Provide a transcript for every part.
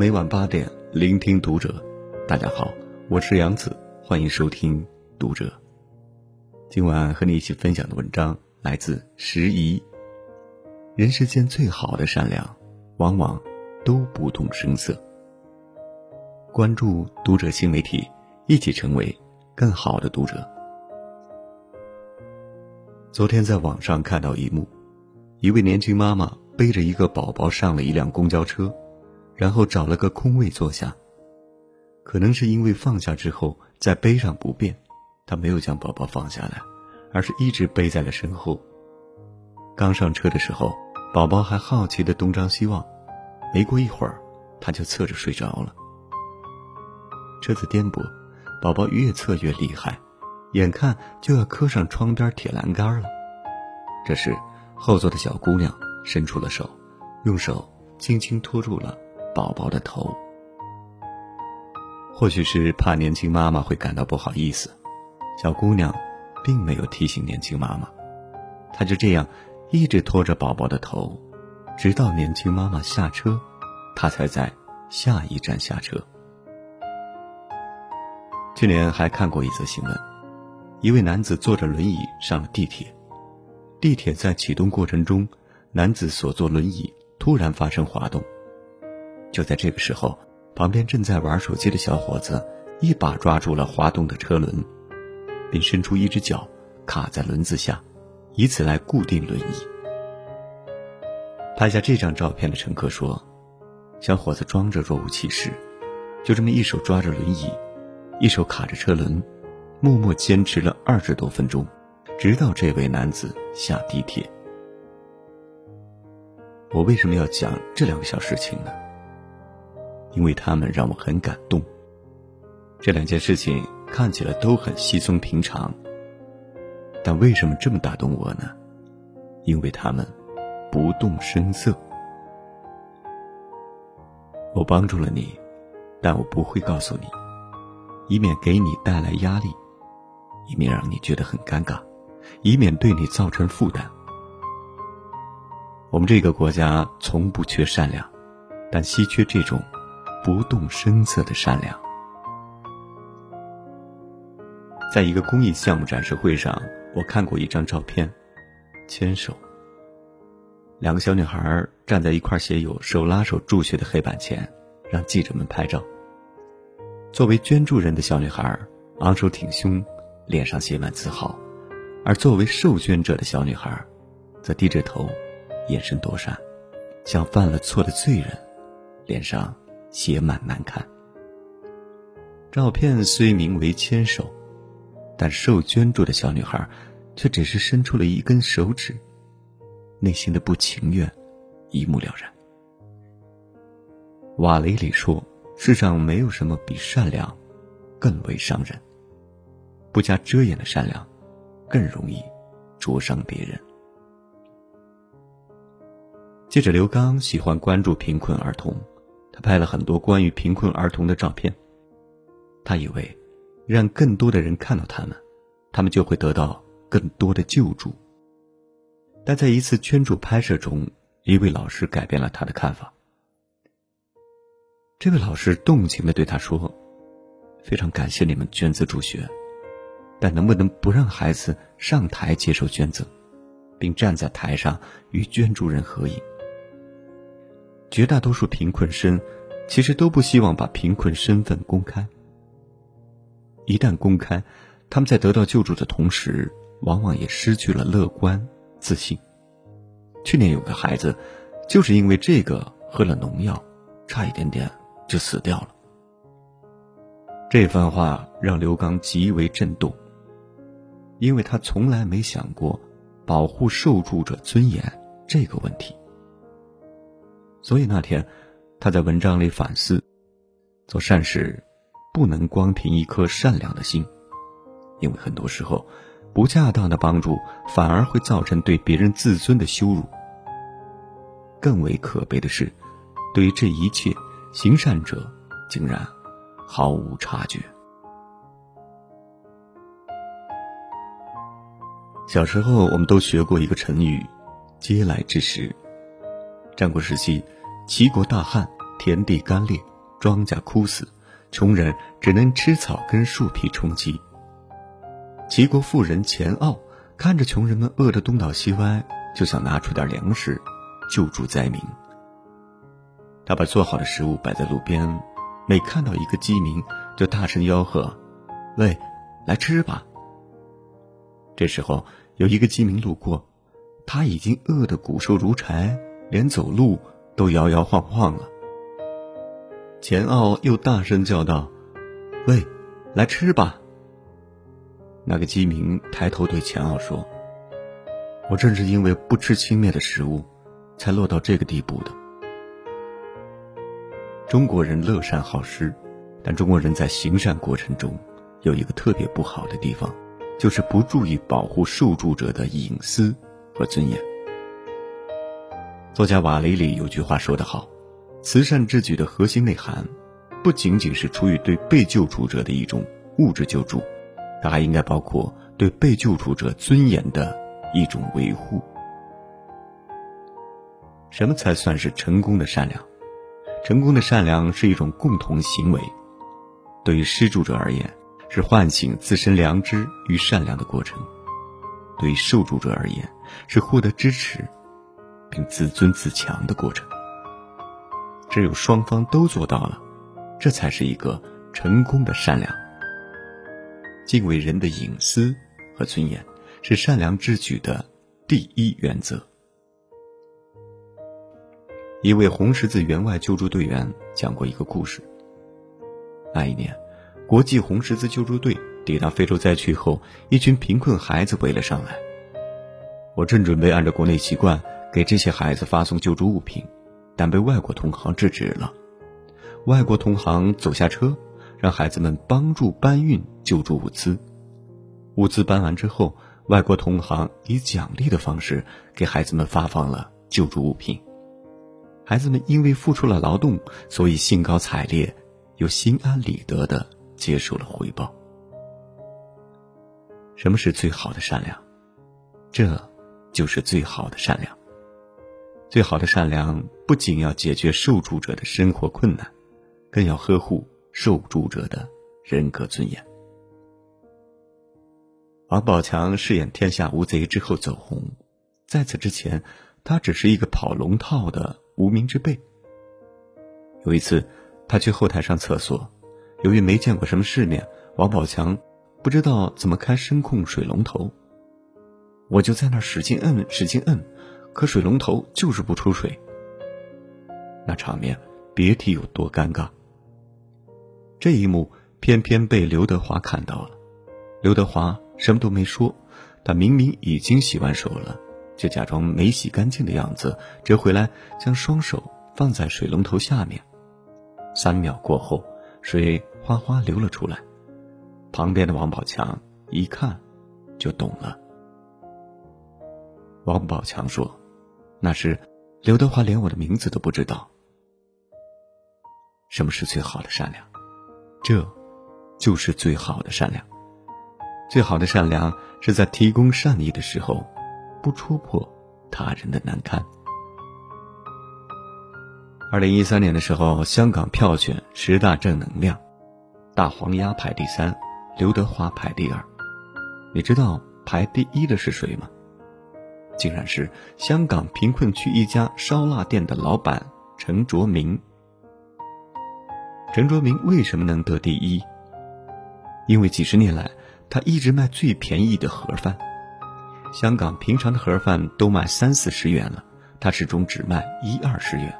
每晚八点，聆听读者。大家好，我是杨子，欢迎收听读者。今晚和你一起分享的文章来自时宜。人世间最好的善良，往往都不动声色。关注读者新媒体，一起成为更好的读者。昨天在网上看到一幕，一位年轻妈妈背着一个宝宝上了一辆公交车，然后找了个空位坐下。可能是因为放下之后再背上不便，她没有将宝宝放下来，而是一直背在了身后。刚上车的时候，宝宝还好奇的东张西望，没过一会儿，他就侧着睡着了。车子颠簸，宝宝越侧越厉害。眼看就要磕上窗边铁栏杆了，这时后座的小姑娘伸出了手，用手轻轻托住了宝宝的头。或许是怕年轻妈妈会感到不好意思，小姑娘并没有提醒年轻妈妈，她就这样一直拖着宝宝的头，直到年轻妈妈下车，她才在下一站下车。去年还看过一则新闻。一位男子坐着轮椅上了地铁，地铁在启动过程中，男子所坐轮椅突然发生滑动。就在这个时候，旁边正在玩手机的小伙子一把抓住了滑动的车轮，并伸出一只脚卡在轮子下，以此来固定轮椅。拍下这张照片的乘客说：“小伙子装着若无其事，就这么一手抓着轮椅，一手卡着车轮。”默默坚持了二十多分钟，直到这位男子下地铁。我为什么要讲这两个小事情呢？因为他们让我很感动。这两件事情看起来都很稀松平常，但为什么这么打动我呢？因为他们不动声色。我帮助了你，但我不会告诉你，以免给你带来压力。以免让你觉得很尴尬，以免对你造成负担。我们这个国家从不缺善良，但稀缺这种不动声色的善良。在一个公益项目展示会上，我看过一张照片，牵手。两个小女孩站在一块写有“手拉手助学”的黑板前，让记者们拍照。作为捐助人的小女孩昂首挺胸。脸上写满自豪，而作为受捐者的小女孩，则低着头，眼神躲闪，像犯了错的罪人，脸上写满难堪。照片虽名为牵手，但受捐助的小女孩，却只是伸出了一根手指，内心的不情愿，一目了然。瓦雷里说：“世上没有什么比善良，更为伤人。”不加遮掩的善良，更容易灼伤别人。记者刘刚喜欢关注贫困儿童，拍了很多关于贫困儿童的照片。他以为，让更多的人看到他们，他们就会得到更多的救助。但在一次捐助拍摄中，一位老师改变了他的看法。这位老师动情的对他说：“非常感谢你们捐资助学。”但能不能不让孩子上台接受捐赠，并站在台上与捐助人合影？绝大多数贫困生其实都不希望把贫困身份公开。一旦公开，他们在得到救助的同时，往往也失去了乐观自信。去年有个孩子，就是因为这个喝了农药，差一点点就死掉了。这番话让刘刚极为震动。因为他从来没想过保护受助者尊严这个问题，所以那天他在文章里反思：做善事不能光凭一颗善良的心，因为很多时候不恰当的帮助反而会造成对别人自尊的羞辱。更为可悲的是，对于这一切，行善者竟然毫无察觉。小时候，我们都学过一个成语“嗟来之食”。战国时期，齐国大旱田地干裂，庄稼枯死，穷人只能吃草根树皮充饥。齐国富人钱骜看着穷人们饿得东倒西歪，就想拿出点粮食救助灾民。他把做好的食物摆在路边，每看到一个饥民，就大声吆喝：“喂，来吃吧！”这时候有一个饥民路过，他已经饿得骨瘦如柴，连走路都摇摇晃晃了。钱奥又大声叫道：“喂，来吃吧！”那个饥民抬头对钱奥说：“我正是因为不吃轻蔑的食物，才落到这个地步的。”中国人乐善好施，但中国人在行善过程中有一个特别不好的地方，就是不注意保护受助者的隐私和尊严。作家瓦雷里有句话说得好：“慈善之举的核心内涵，不仅仅是出于对被救助者的一种物质救助，它还应该包括对被救助者尊严的一种维护。”什么才算是成功的善良？成功的善良是一种共同行为，对于施助者而言，是唤醒自身良知与善良的过程；对于受助者而言，是获得支持，并自尊自强的过程。只有双方都做到了，这才是一个成功的善良。敬畏人的隐私和尊严，是善良之举的第一原则。一位红十字援外救助队员讲过一个故事。那一年，国际红十字救助队抵达非洲灾区后，一群贫困孩子围了上来。我正准备按照国内习惯给这些孩子发送救助物品，但被外国同行制止了。外国同行走下车，让孩子们帮助搬运救助物资。物资搬完之后，外国同行以奖励的方式给孩子们发放了救助物品。孩子们因为付出了劳动，所以兴高采烈，又心安理得的接受了回报。什么是最好的善良？这，就是最好的善良。最好的善良不仅要解决受助者的生活困难，更要呵护受助者的人格尊严。王宝强饰演天下无贼之后走红，在此之前，他只是一个跑龙套的。无名之辈。有一次，他去后台上厕所，由于没见过什么世面，王宝强不知道怎么开声控水龙头，我就在那使劲摁，使劲摁，可水龙头就是不出水。那场面别提有多尴尬。这一幕偏偏被刘德华看到了，刘德华什么都没说，他明明已经洗完手了。却假装没洗干净的样子，折回来，将双手放在水龙头下面。三秒过后，水哗哗流了出来。旁边的王宝强一看，就懂了。王宝强说：“那时，刘德华连我的名字都不知道。”什么是最好的善良？这，就是最好的善良。最好的善良是在提供善意的时候。不戳破他人的难堪。二零一三年的时候，香港票选十大正能量，大黄鸭排第三，刘德华排第二。你知道排第一的是谁吗？竟然是香港贫困区一家烧腊店的老板陈卓明。陈卓明为什么能得第一？因为几十年来，他一直卖最便宜的盒饭。香港平常的盒饭都卖三四十元了，他始终只卖一二十元。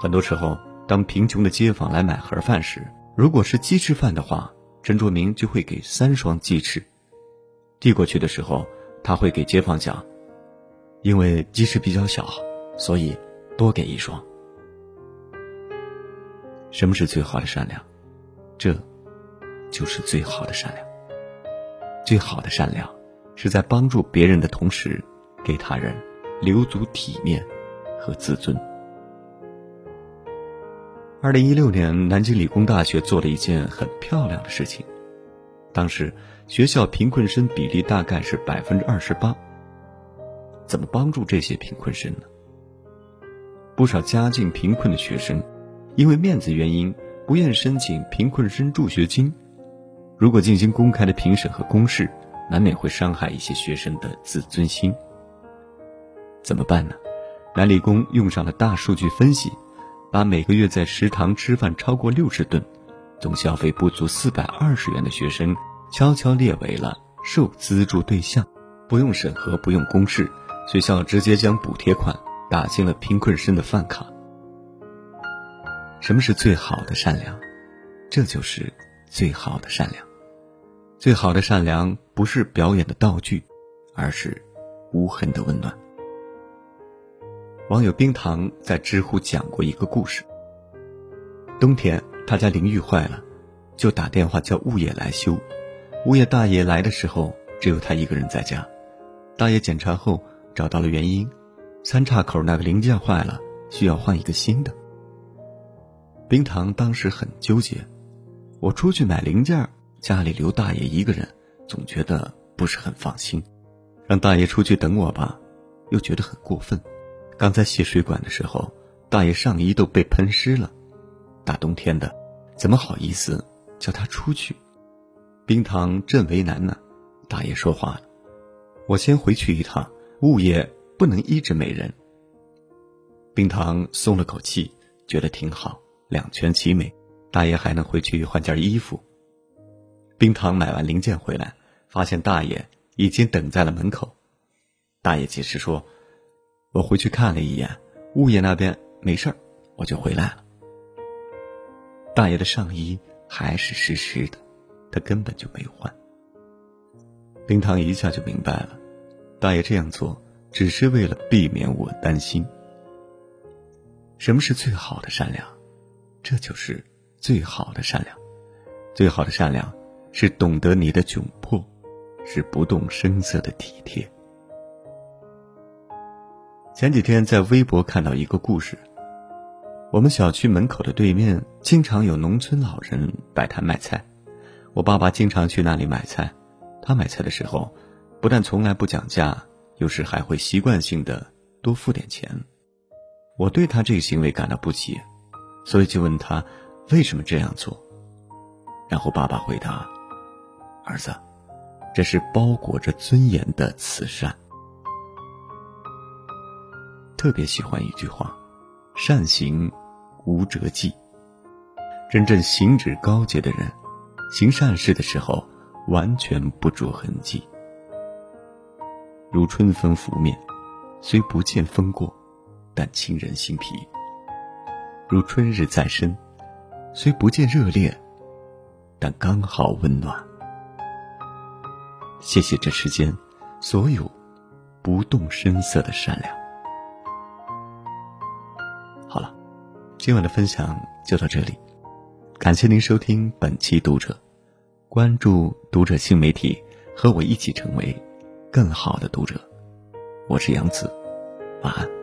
很多时候，当贫穷的街坊来买盒饭时，如果是鸡翅饭的话，陈卓明就会给三双鸡翅。递过去的时候，他会给街坊讲：“因为鸡翅比较小，所以多给一双。”什么是最好的善良？这，就是最好的善良。最好的善良。是在帮助别人的同时，给他人留足体面和自尊。二零一六年，南京理工大学做了一件很漂亮的事情。当时学校贫困生比例大概是百分之二十八。怎么帮助这些贫困生呢？不少家境贫困的学生，因为面子原因不愿申请贫困生助学金。如果进行公开的评审和公示，难免会伤害一些学生的自尊心。怎么办呢？南理工用上了大数据分析，把每个月在食堂吃饭超过六十顿，总消费不足四百二十元的学生，悄悄列为了受资助对象，不用审核，不用公示，学校直接将补贴款打进了贫困生的饭卡。什么是最好的善良？这就是最好的善良。最好的善良不是表演的道具，而是无痕的温暖。网友冰糖在知乎讲过一个故事。冬天他家淋浴坏了，就打电话叫物业来修。物业大爷来的时候，只有他一个人在家。大爷检查后找到了原因，三岔口那个零件坏了，需要换一个新的。冰糖当时很纠结，我出去买零件。家里留大爷一个人，总觉得不是很放心，让大爷出去等我吧，又觉得很过分。刚才洗水管的时候，大爷上衣都被喷湿了，大冬天的，怎么好意思叫他出去？冰糖正为难呢，大爷说话了：“我先回去一趟，物业不能一直没人。”冰糖松了口气，觉得挺好，两全其美，大爷还能回去换件衣服。冰糖买完零件回来，发现大爷已经等在了门口。大爷解释说：“我回去看了一眼，物业那边没事儿，我就回来了。”大爷的上衣还是湿湿的，他根本就没有换。冰糖一下就明白了，大爷这样做只是为了避免我担心。什么是最好的善良？这就是最好的善良，最好的善良。是懂得你的窘迫，是不动声色的体贴。前几天在微博看到一个故事，我们小区门口的对面经常有农村老人摆摊卖菜，我爸爸经常去那里买菜。他买菜的时候，不但从来不讲价，有时还会习惯性的多付点钱。我对他这个行为感到不解，所以就问他为什么这样做。然后爸爸回答。儿子，这是包裹着尊严的慈善。特别喜欢一句话：“善行无辙迹。”真正行止高洁的人，行善事的时候完全不着痕迹。如春风拂面，虽不见风过，但沁人心脾；如春日再生，虽不见热烈，但刚好温暖。谢谢这世间所有不动声色的善良。今晚的分享就到这里，感谢您收听本期读者，关注读者新媒体，和我一起成为更好的读者。我是杨子，晚安。